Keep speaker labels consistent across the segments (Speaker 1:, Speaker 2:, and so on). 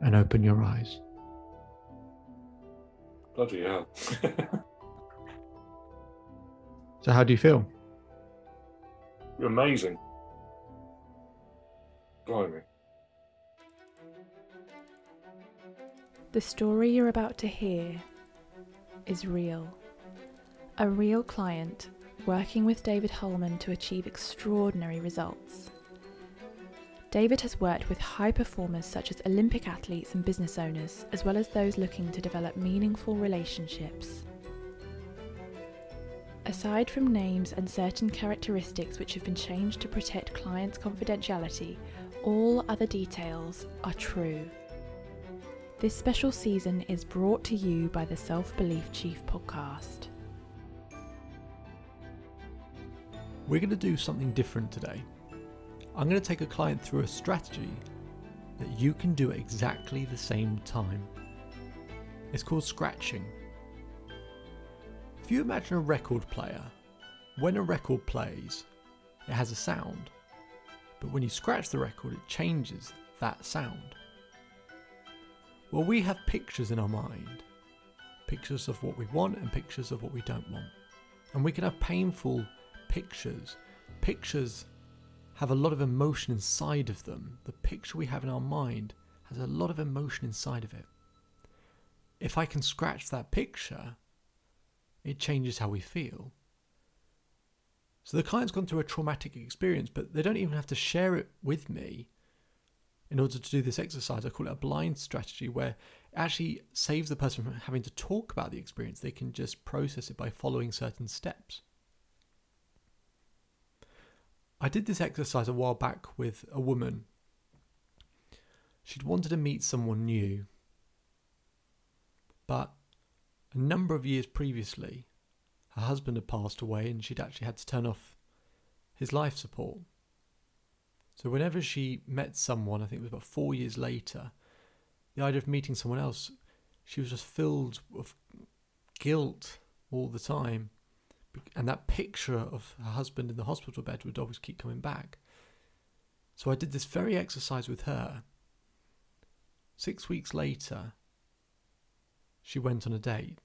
Speaker 1: and open your eyes.
Speaker 2: Bloody hell.
Speaker 1: So, how do you feel?
Speaker 2: You're amazing. Blimey.
Speaker 3: The story you're about to hear is real. A real client working with David Hulman to achieve extraordinary results. David has worked with high performers such as Olympic athletes and business owners, as well as those looking to develop meaningful relationships. Aside from names and certain characteristics which have been changed to protect clients' confidentiality, all other details are true. This special season is brought to you by the Self Belief Chief podcast.
Speaker 1: We're going to do something different today. I'm going to take a client through a strategy that you can do at exactly the same time. It's called scratching. If you imagine a record player, when a record plays, it has a sound. But when you scratch the record, it changes that sound. Well, we have pictures in our mind pictures of what we want and pictures of what we don't want. And we can have painful pictures. Pictures have a lot of emotion inside of them. The picture we have in our mind has a lot of emotion inside of it. If I can scratch that picture, it changes how we feel. So the client's gone through a traumatic experience, but they don't even have to share it with me in order to do this exercise. I call it a blind strategy where it actually saves the person from having to talk about the experience. They can just process it by following certain steps. I did this exercise a while back with a woman. She'd wanted to meet someone new, but a number of years previously, her husband had passed away and she'd actually had to turn off his life support. So whenever she met someone, I think it was about four years later, the idea of meeting someone else, she was just filled with guilt all the time. And that picture of her husband in the hospital bed would always keep coming back. So I did this very exercise with her. Six weeks later, she went on a date.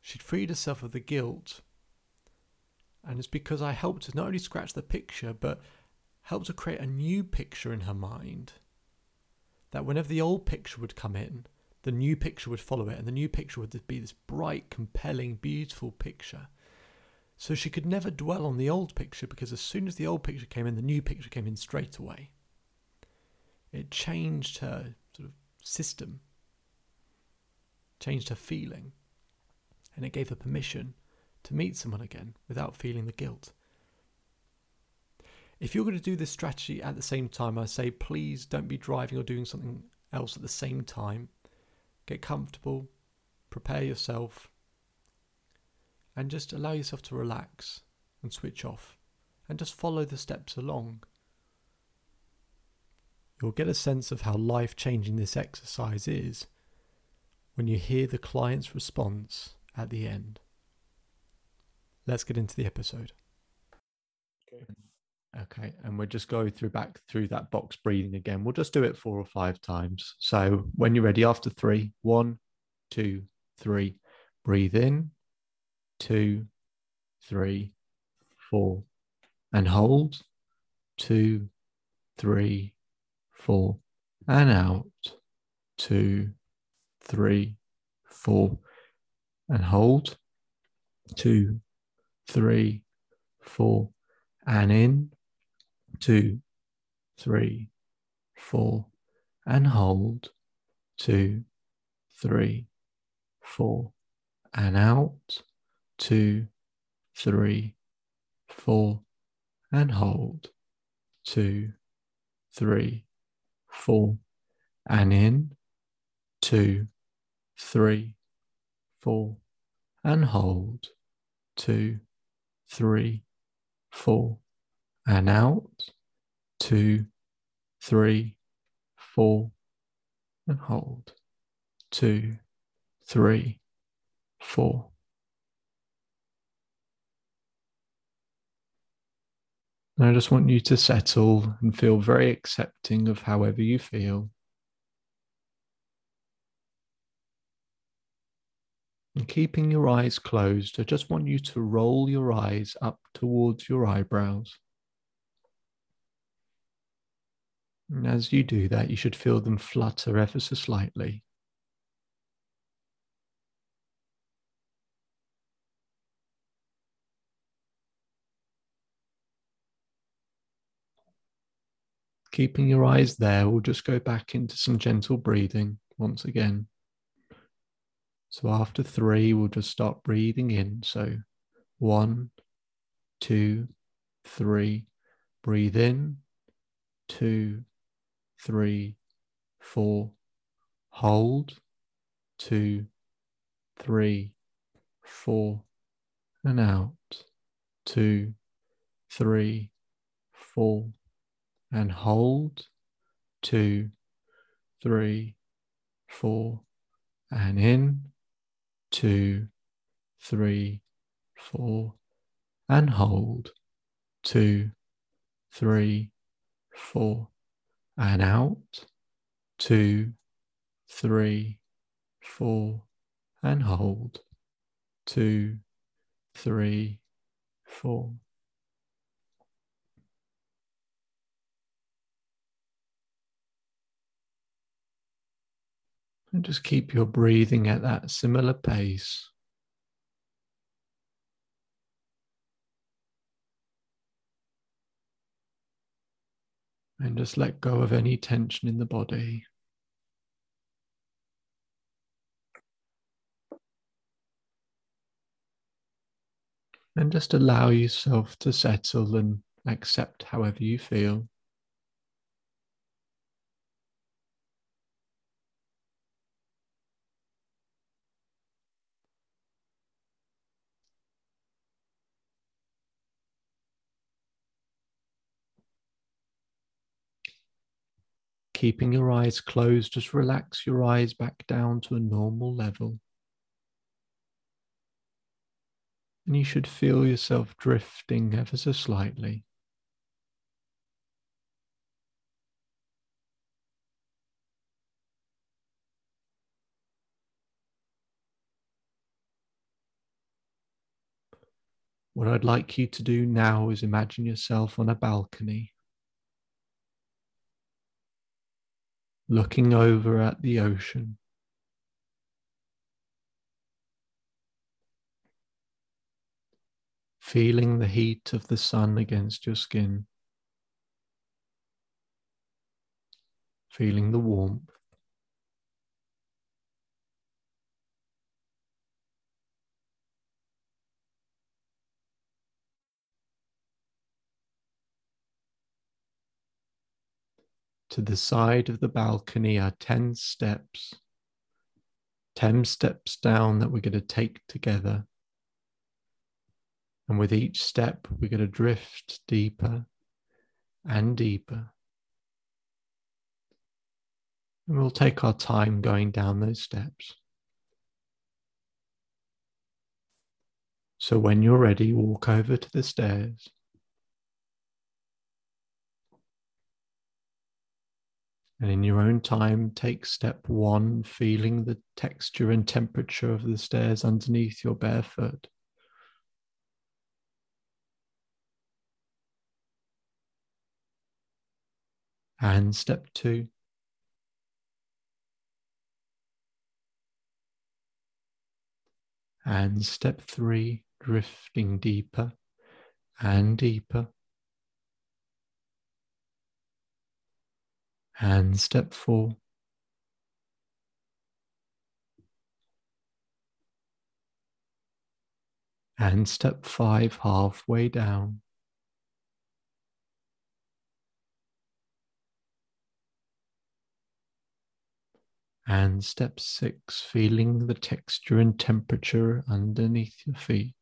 Speaker 1: She'd freed herself of the guilt and it's because I helped her not only scratch the picture, but helped her create a new picture in her mind. That whenever the old picture would come in, the new picture would follow it, and the new picture would be this bright, compelling, beautiful picture. So she could never dwell on the old picture because as soon as the old picture came in, the new picture came in straight away. It changed her sort of system, changed her feeling, and it gave her permission to meet someone again without feeling the guilt. If you're going to do this strategy at the same time, I say please don't be driving or doing something else at the same time. Get comfortable, prepare yourself, and just allow yourself to relax and switch off and just follow the steps along. You'll get a sense of how life changing this exercise is when you hear the client's response at the end let's get into the episode.
Speaker 2: Okay.
Speaker 1: Okay, and we'll just go through back through that box breathing again. We'll just do it four or five times. So when you're ready, after three, one, two, three, breathe in, two, three, four, and hold, two, three, four, and out, two, three, four, and hold, two, three, four, and in, two, three, four, and hold, two, three, four, and out, two, three, four, and hold, two, three, four, and in, two, three, four, and hold, two, three, four, and out, two, three, four, and hold, two, three, four. And I just want you to settle and feel very accepting of however you feel. And keeping your eyes closed, I just want you to roll your eyes up towards your eyebrows. And as you do that, you should feel them flutter ever so slightly. Keeping your eyes there, we'll just go back into some gentle breathing once again. So after three, we'll just start breathing in. So one, two, three. Breathe in, two, three, four. Hold, two, three, four. And out, two, three, four. And hold, two, three, four. And in, two, three, four, and hold. Two, three, four, and out. Two, three, four, and hold. Two, three, four. And just keep your breathing at that similar pace. And just let go of any tension in the body. And just allow yourself to settle and accept however you feel. Keeping your eyes closed, just relax your eyes back down to a normal level. And you should feel yourself drifting ever so slightly. What I'd like you to do now is imagine yourself on a balcony. Looking over at the ocean. Feeling the heat of the sun against your skin. Feeling the warmth. To the side of the balcony are 10 steps, 10 steps down that we're going to take together. And with each step, we're going to drift deeper and deeper. And we'll take our time going down those steps. So when you're ready, walk over to the stairs. And in your own time, take step one, feeling the texture and temperature of the stairs underneath your bare foot. And step two. And step three, drifting deeper and deeper. And step four. And step five, halfway down. And step six, feeling the texture and temperature underneath your feet.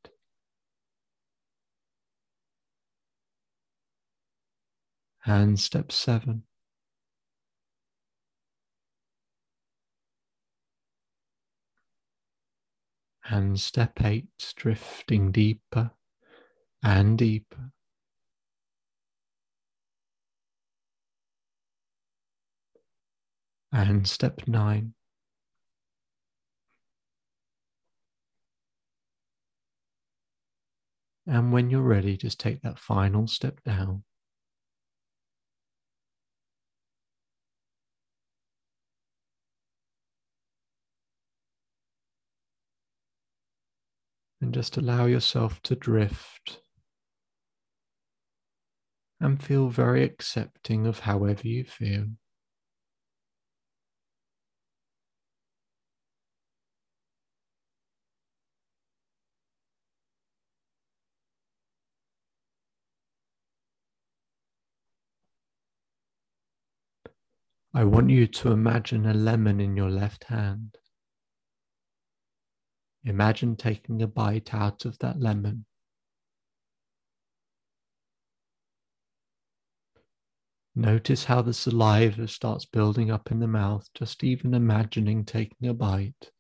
Speaker 1: And step seven, and step eight drifting deeper and deeper. And step nine. And when you're ready, just take that final step down. Just allow yourself to drift and feel very accepting of however you feel. I want you to imagine a lemon in your left hand. Imagine taking a bite out of that lemon. Notice how the saliva starts building up in the mouth, just even imagining taking a bite.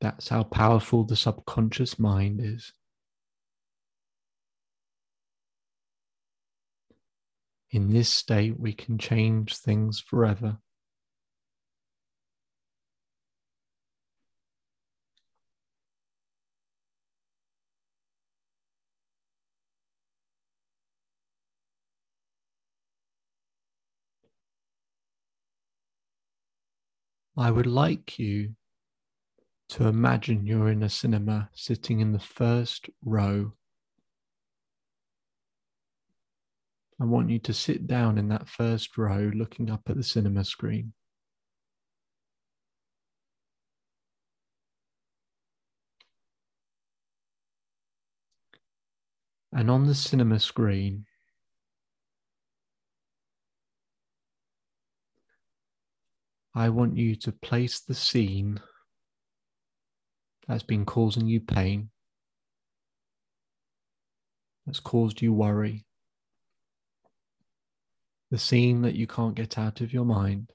Speaker 1: That's how powerful the subconscious mind is. In this state, we can change things forever. I would like you to imagine you're in a cinema sitting in the first row I want you to sit down in that first row looking up at the cinema screen. And on the cinema screen, I want you to place the scene that's been causing you pain, that's caused you worry, the scene that you can't get out of your mind.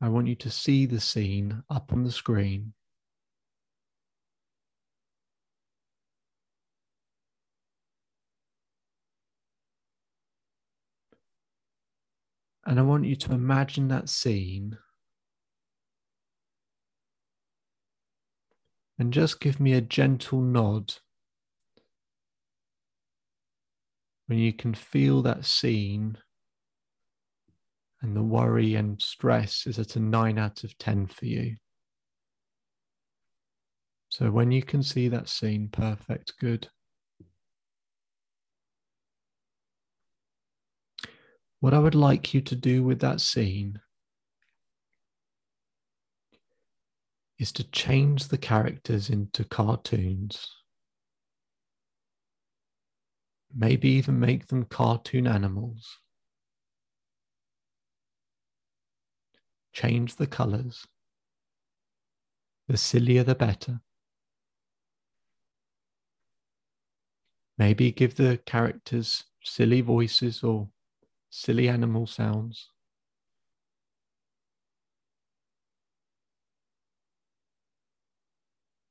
Speaker 1: I want you to see the scene up on the screen. And I want you to imagine that scene and just give me a gentle nod when you can feel that scene and the worry and stress is at a nine out of 10 for you. So when you can see that scene, perfect, good. What I would like you to do with that scene is to change the characters into cartoons maybe even make them cartoon animals. Change the colors. The sillier the better. Maybe give the characters silly voices or silly animal sounds.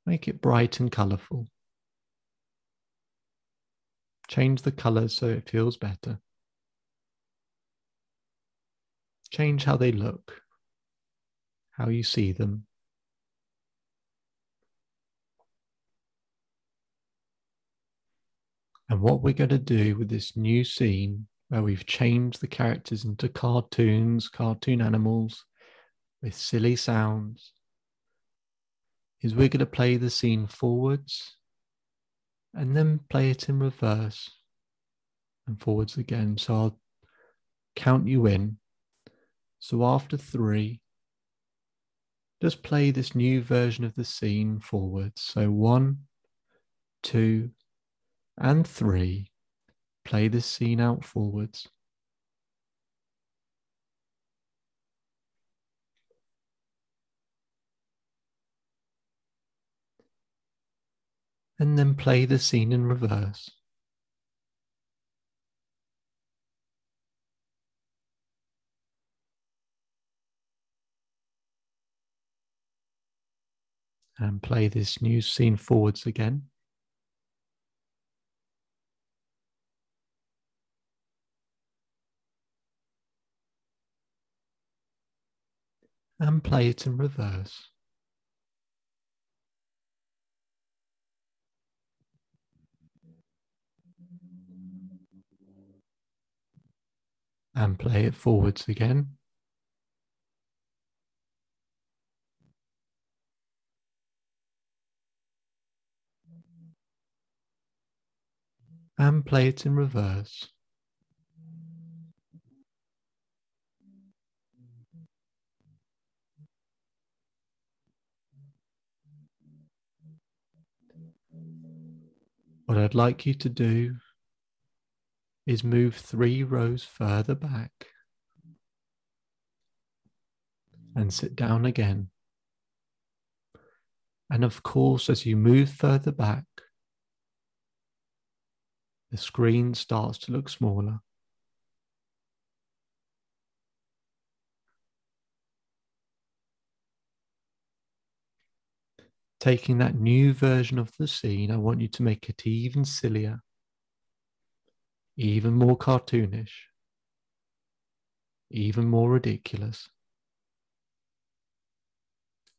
Speaker 1: Make it bright and colourful. Change the colors so it feels better. Change how they look, how you see them. And what we're going to do with this new scene, where we've changed the characters into cartoons, cartoon animals with silly sounds, is we're going to play the scene forwards and then play it in reverse and forwards again. So I'll count you in. So after three, just play this new version of the scene forwards. So one, two, and three. Play this scene out forwards. and then play the scene in reverse. And play this new scene forwards again. And play it in reverse. And play it forwards again. And play it in reverse. What I'd like you to do is move three rows further back and sit down again. And of course, as you move further back, the screen starts to look smaller. Taking that new version of the scene, I want you to make it even sillier, even more cartoonish, even more ridiculous,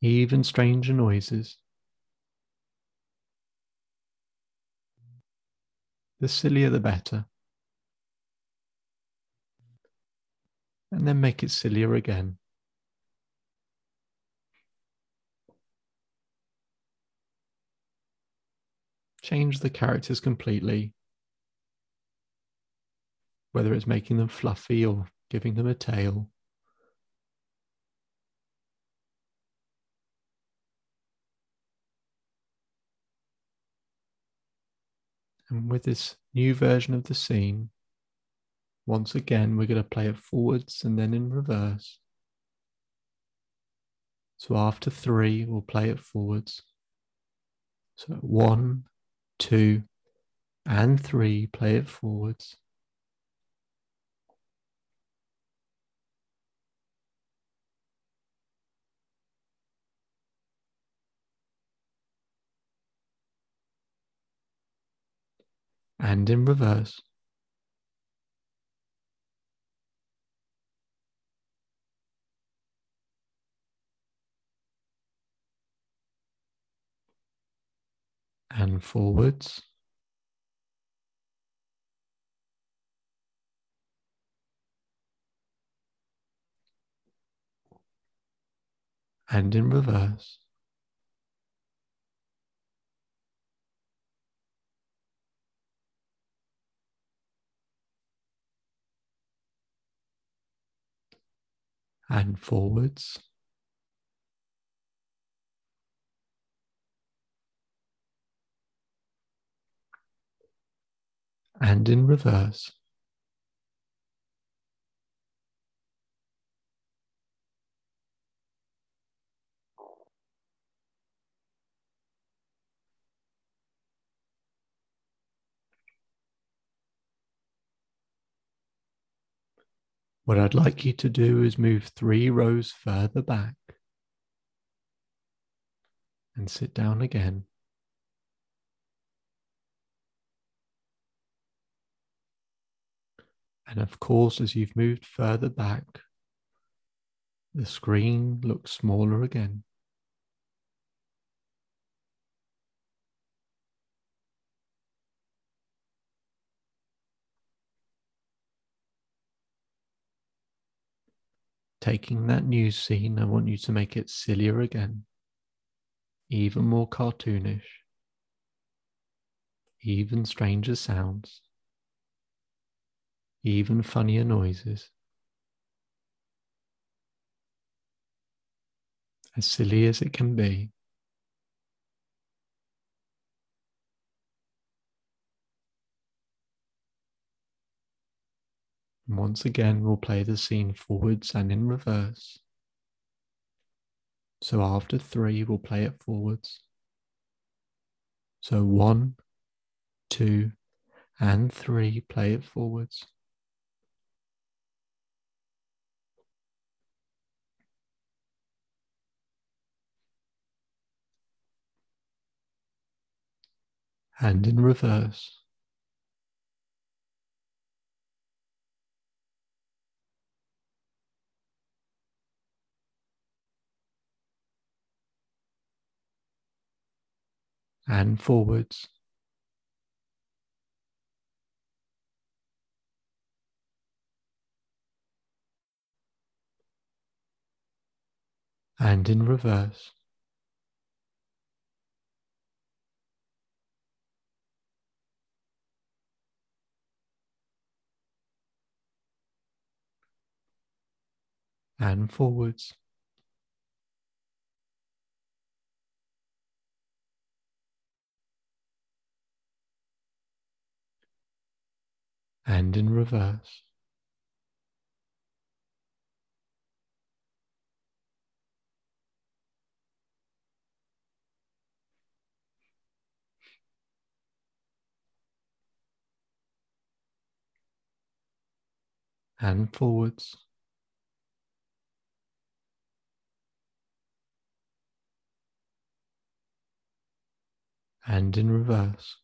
Speaker 1: even stranger noises. The sillier the better. And then make it sillier again. Change the characters completely, whether it's making them fluffy or giving them a tail. And with this new version of the scene, once again, we're going to play it forwards and then in reverse. So after three, we'll play it forwards. So one, two, and three, play it forwards. And in reverse. And forwards. And in reverse. And forwards. And in reverse. What I'd like you to do is move three rows further back and sit down again. And of course, as you've moved further back, the screen looks smaller again. Taking that new scene, I want you to make it sillier again, even more cartoonish, even stranger sounds even funnier noises. As silly as it can be. And once again, we'll play the scene forwards and in reverse. So after three, we'll play it forwards. So one, two, and three, play it forwards. and in reverse. and forwards. And in reverse. And forwards. And in reverse. and forwards. And in reverse.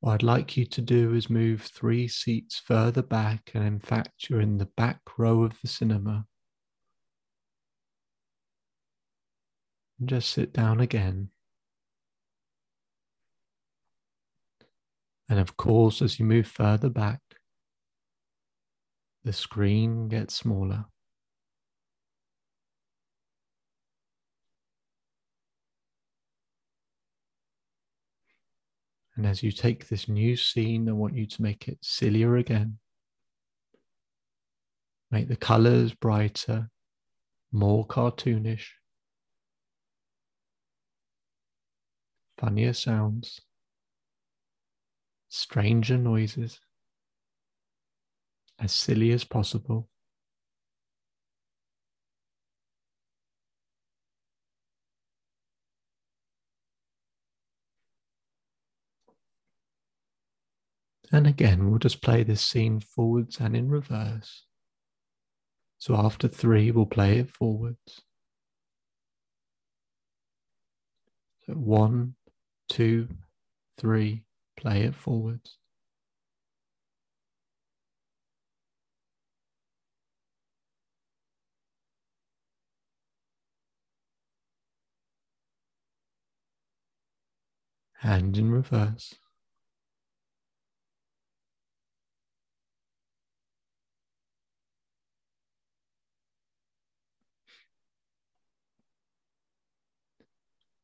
Speaker 1: What I'd like you to do is move three seats further back, and in fact, you're in the back row of the cinema. And just sit down again. And of course, as you move further back, the screen gets smaller. And as you take this new scene, I want you to make it sillier again. Make the colors brighter, more cartoonish. Funnier sounds, stranger noises, as silly as possible. And again, we'll just play this scene forwards and in reverse. So after three, we'll play it forwards. So one, two, three, play it forwards. Hand in reverse.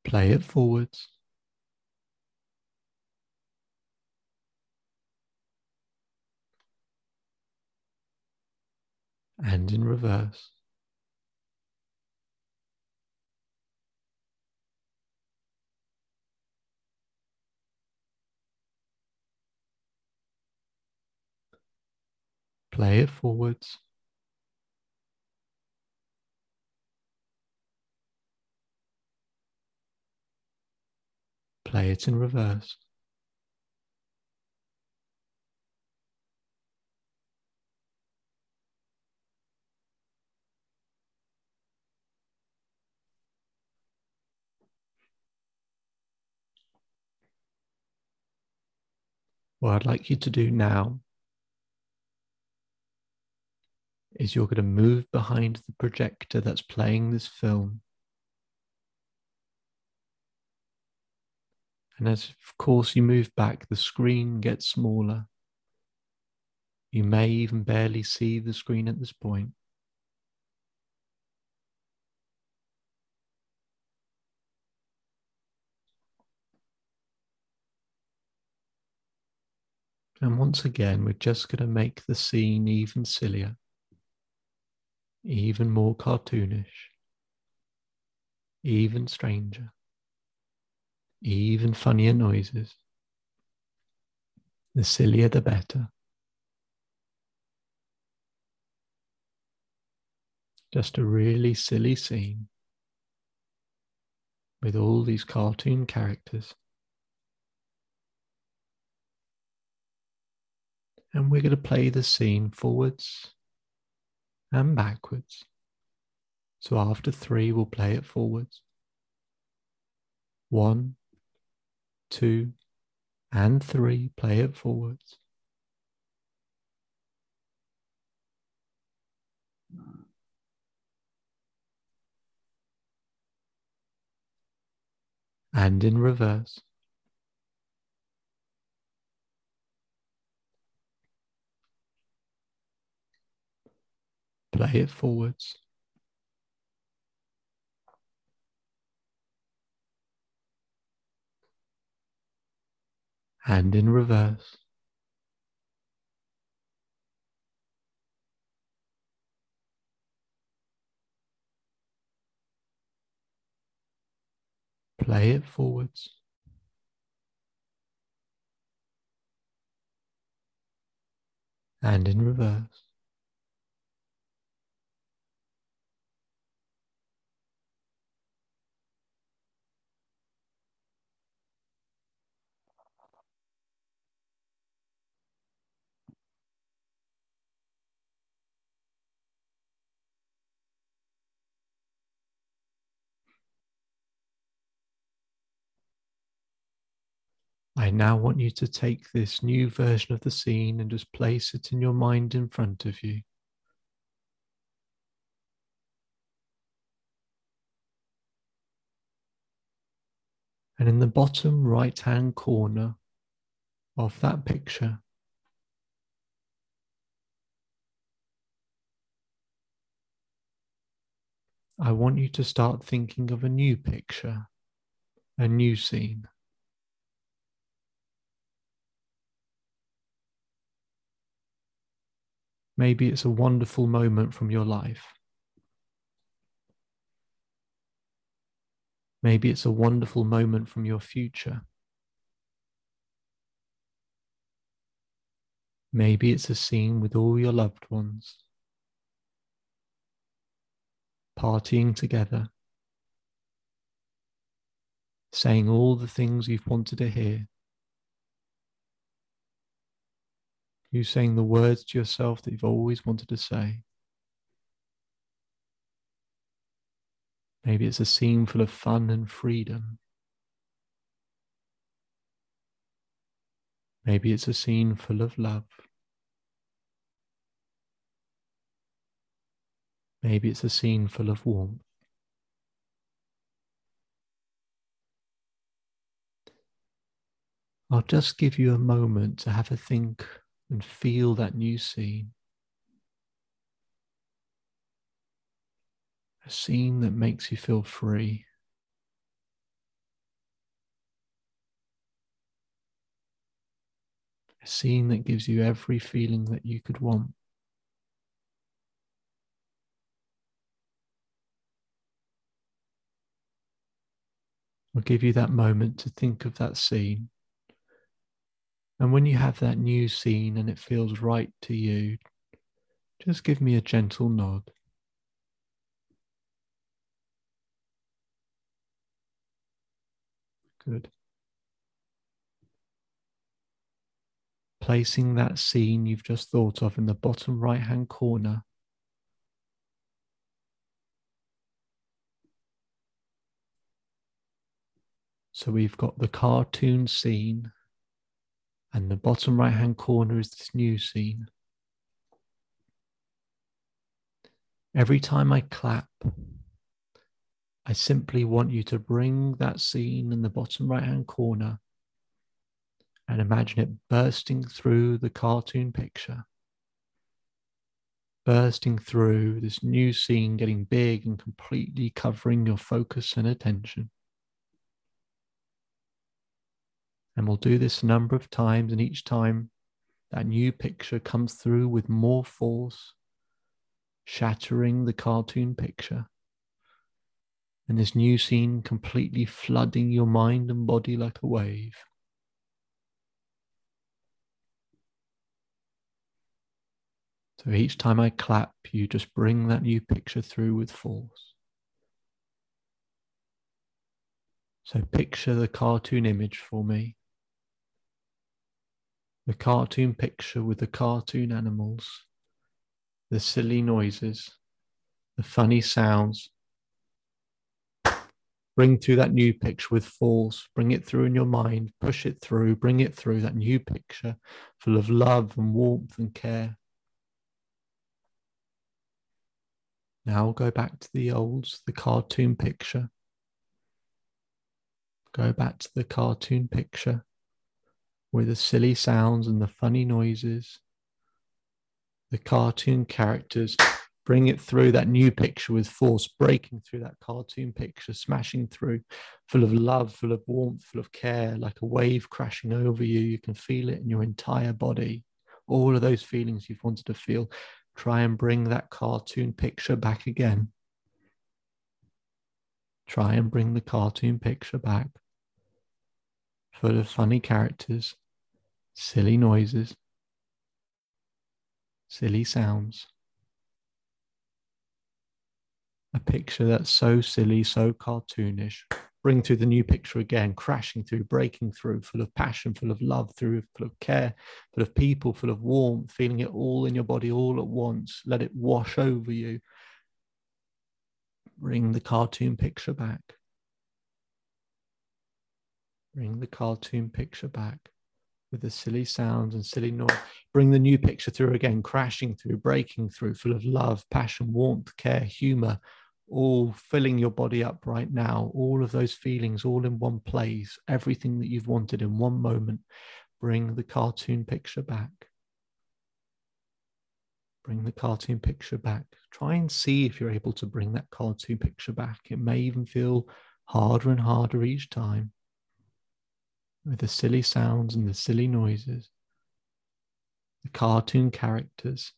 Speaker 1: Play it forwards. And in reverse. Play it forwards. Play it in reverse. What I'd like you to do now is you're going to move behind the projector that's playing this film. And as, of course, you move back, the screen gets smaller. You may even barely see the screen at this point. And once again, we're just going to make the scene even sillier, even more cartoonish, even stranger, even funnier noises. The sillier, the better. Just a really silly scene with all these cartoon characters. And we're going to play the scene forwards and backwards. So after three, we'll play it forwards. One, two, and three. Play it forwards. And in reverse. Play it forwards. And in reverse. Play it forwards. And in reverse. I now want you to take this new version of the scene and just place it in your mind in front of you. And in the bottom right hand corner of that picture, I want you to start thinking of a new picture, a new scene. Maybe it's a wonderful moment from your life. Maybe it's a wonderful moment from your future. Maybe it's a scene with all your loved ones, partying together, saying all the things you've wanted to hear. You saying the words to yourself that you've always wanted to say. Maybe it's a scene full of fun and freedom. Maybe it's a scene full of love. Maybe it's a scene full of warmth. I'll just give you a moment to have a think and feel that new scene. A scene that makes you feel free. A scene that gives you every feeling that you could want. I'll give you that moment to think of that scene. And when you have that new scene and it feels right to you, just give me a gentle nod. Good. Placing that scene you've just thought of in the bottom right hand corner. So we've got the cartoon scene and the bottom right hand corner is this new scene. Every time I clap, I simply want you to bring that scene in the bottom right hand corner and imagine it bursting through the cartoon picture, bursting through this new scene, getting big and completely covering your focus and attention. And we'll do this a number of times, and each time that new picture comes through with more force, shattering the cartoon picture. And this new scene completely flooding your mind and body like a wave. So each time I clap, you just bring that new picture through with force. So picture the cartoon image for me the cartoon picture with the cartoon animals, the silly noises, the funny sounds. Bring through that new picture with force. Bring it through in your mind. Push it through. Bring it through that new picture full of love and warmth and care. Now go back to the old, the cartoon picture. Go back to the cartoon picture with the silly sounds and the funny noises, the cartoon characters. Bring it through that new picture with force, breaking through that cartoon picture, smashing through, full of love, full of warmth, full of care, like a wave crashing over you. You can feel it in your entire body. All of those feelings you've wanted to feel Try and bring that cartoon picture back again. Try and bring the cartoon picture back. Full of funny characters, silly noises, silly sounds. A picture that's so silly, so cartoonish, bring through the new picture again, crashing through, breaking through, full of passion, full of love, through full of care, full of people, full of warmth, feeling it all in your body all at once. Let it wash over you. Bring the cartoon picture back. Bring the cartoon picture back with the silly sounds and silly noise. Bring the new picture through again, crashing through, breaking through, full of love, passion, warmth, care, humor, all filling your body up right now, all of those feelings all in one place, everything that you've wanted in one moment. Bring the cartoon picture back. Bring the cartoon picture back. Try and see if you're able to bring that cartoon picture back. It may even feel harder and harder each time with the silly sounds and the silly noises, the cartoon characters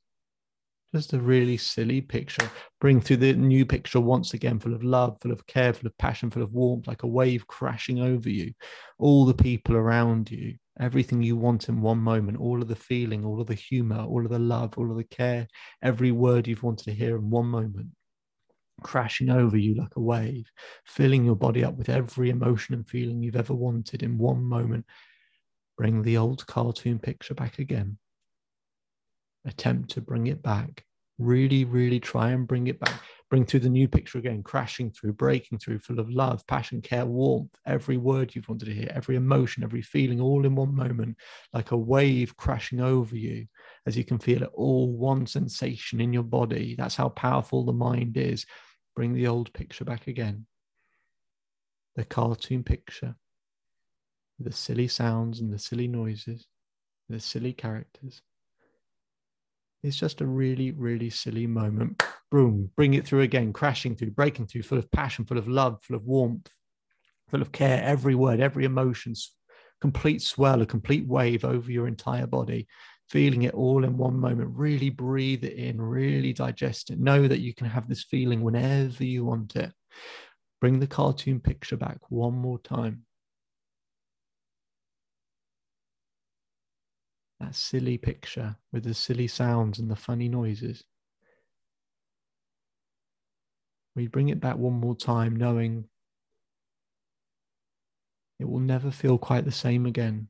Speaker 1: just a really silly picture. Bring through the new picture once again, full of love, full of care, full of passion, full of warmth, like a wave crashing over you. All the people around you, everything you want in one moment, all of the feeling, all of the humor, all of the love, all of the care, every word you've wanted to hear in one moment. Crashing over you like a wave, filling your body up with every emotion and feeling you've ever wanted in one moment. Bring the old cartoon picture back again attempt to bring it back really, really try and bring it back. Bring through the new picture again, crashing through, breaking through, full of love, passion, care, warmth, every word you've wanted to hear, every emotion, every feeling, all in one moment, like a wave crashing over you, as you can feel it all one sensation in your body. That's how powerful the mind is. Bring the old picture back again. The cartoon picture, the silly sounds and the silly noises, the silly characters. It's just a really, really silly moment. Boom, bring it through again, crashing through, breaking through, full of passion, full of love, full of warmth, full of care. Every word, every emotion, complete swell, a complete wave over your entire body, feeling it all in one moment. Really breathe it in, really digest it. Know that you can have this feeling whenever you want it. Bring the cartoon picture back one more time. that silly picture with the silly sounds and the funny noises. We bring it back one more time, knowing it will never feel quite the same again.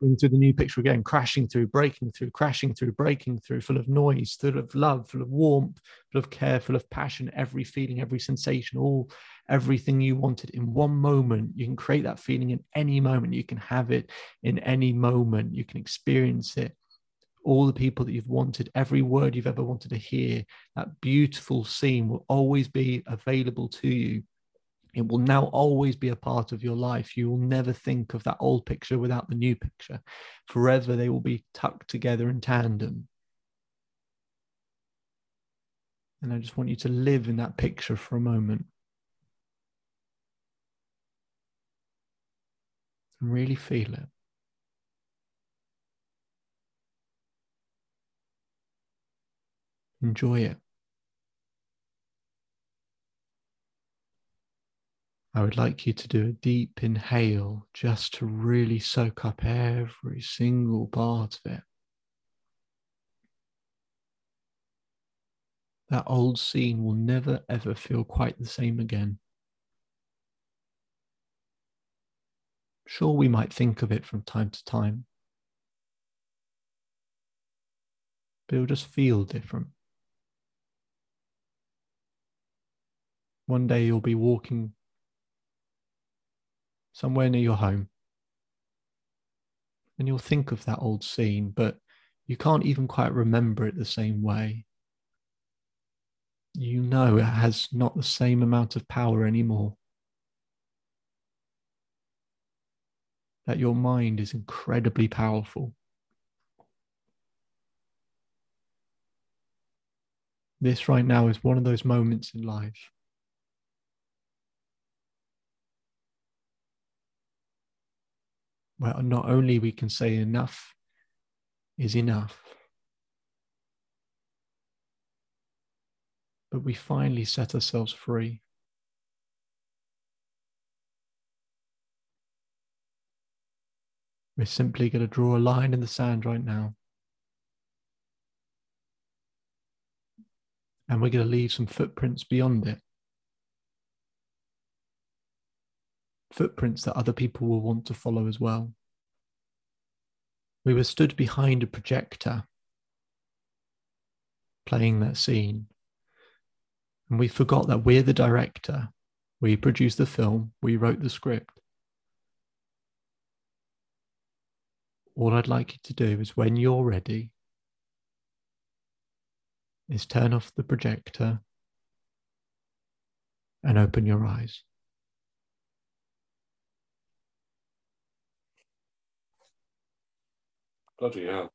Speaker 1: Bring to the new picture again, crashing through, breaking through, crashing through, breaking through, full of noise, full of love, full of warmth, full of care, full of passion, every feeling, every sensation, all everything you wanted in one moment. You can create that feeling in any moment. You can have it in any moment. You can experience it. All the people that you've wanted, every word you've ever wanted to hear, that beautiful scene will always be available to you. It will now always be a part of your life. You will never think of that old picture without the new picture. Forever, they will be tucked together in tandem. And I just want you to live in that picture for a moment. and really feel it. Enjoy it. I would like you to do a deep inhale just to really soak up every single part of it. That old scene will never ever feel quite the same again. Sure, we might think of it from time to time, but it'll just feel different. One day you'll be walking somewhere near your home and you'll think of that old scene, but you can't even quite remember it the same way. You know it has not the same amount of power anymore. That your mind is incredibly powerful. This right now is one of those moments in life where not only we can say enough is enough, but we finally set ourselves free. We're simply going to draw a line in the sand right now. And we're going to leave some footprints beyond it. Footprints that other people will want to follow as well. We were stood behind a projector playing that scene. And we forgot that we're the director. We produced the film, we wrote the script. All I'd like you to do is when you're ready, is turn off the projector and open your eyes.
Speaker 2: Bloody hell.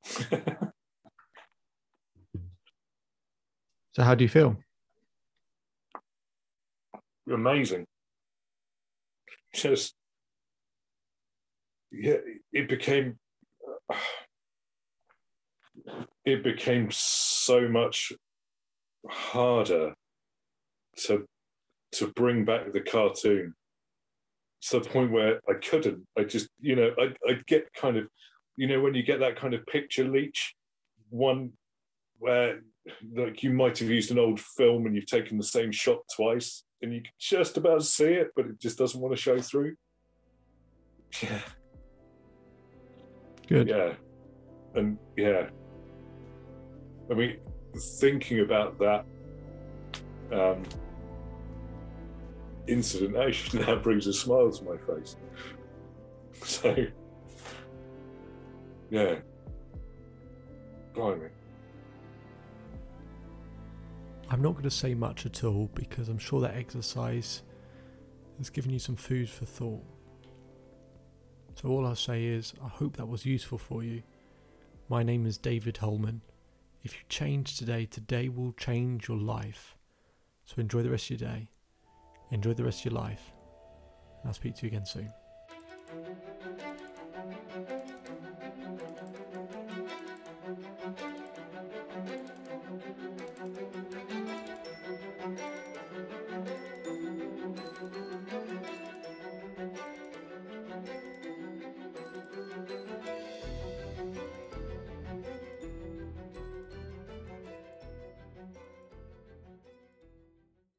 Speaker 1: so, how do you feel?
Speaker 2: Amazing. Just, yeah, it became, it became so much harder to to bring back the cartoon to the point where I couldn't. I just, you know, I I'd get kind of you know when you get that kind of picture leech one where like you might have used an old film and you've taken the same shot twice and you can just about see it but it just doesn't want to show through. Yeah.
Speaker 1: Good.
Speaker 2: Yeah. And yeah. I mean thinking about that um incident actually now brings a smile to my face. So yeah. Blimey.
Speaker 1: I'm not going to say much at all because I'm sure that exercise has given you some food for thought. So, all I'll say is, I hope that was useful for you. My name is David Hulman. If you change today, today will change your life. So, enjoy the rest of your day, enjoy the rest of your life, and I'll speak to you again soon.